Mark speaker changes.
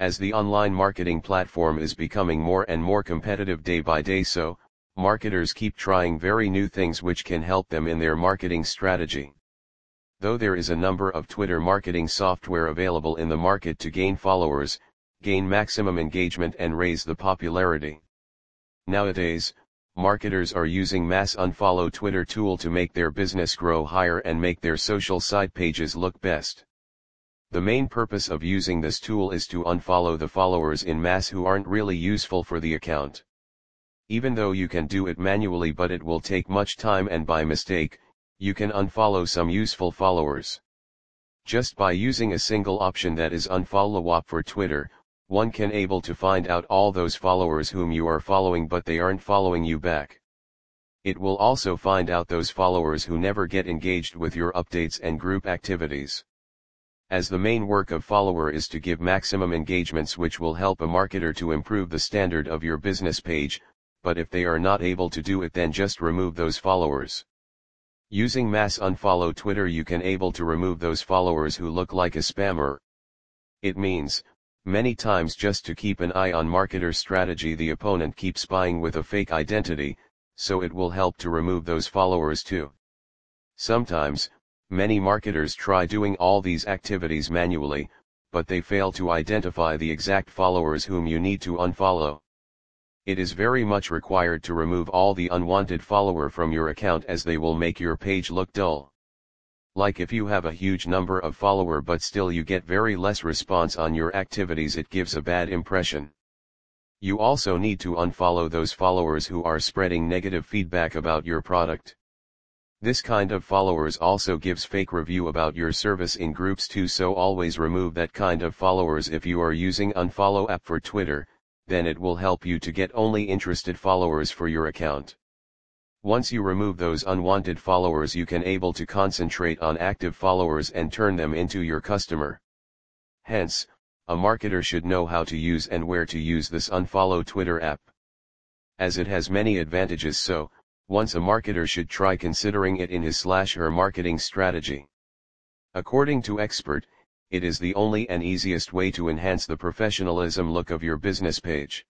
Speaker 1: As the online marketing platform is becoming more and more competitive day by day so, marketers keep trying very new things which can help them in their marketing strategy. Though there is a number of Twitter marketing software available in the market to gain followers, gain maximum engagement and raise the popularity. Nowadays, marketers are using mass unfollow Twitter tool to make their business grow higher and make their social site pages look best. The main purpose of using this tool is to unfollow the followers in mass who aren't really useful for the account. Even though you can do it manually but it will take much time and by mistake, you can unfollow some useful followers. Just by using a single option that is unfollow app for Twitter, one can able to find out all those followers whom you are following but they aren't following you back. It will also find out those followers who never get engaged with your updates and group activities as the main work of follower is to give maximum engagements which will help a marketer to improve the standard of your business page, but if they are not able to do it then just remove those followers. Using mass unfollow Twitter you can able to remove those followers who look like a spammer. It means, many times just to keep an eye on marketer strategy the opponent keeps spying with a fake identity, so it will help to remove those followers too. Sometimes, Many marketers try doing all these activities manually, but they fail to identify the exact followers whom you need to unfollow. It is very much required to remove all the unwanted follower from your account as they will make your page look dull. Like if you have a huge number of follower but still you get very less response on your activities it gives a bad impression. You also need to unfollow those followers who are spreading negative feedback about your product. This kind of followers also gives fake review about your service in groups too so always remove that kind of followers if you are using unfollow app for Twitter, then it will help you to get only interested followers for your account. Once you remove those unwanted followers you can able to concentrate on active followers and turn them into your customer. Hence, a marketer should know how to use and where to use this unfollow Twitter app. As it has many advantages so, once a marketer should try considering it in his slash her marketing strategy. According to expert, it is the only and easiest way to enhance the professionalism look of your business page.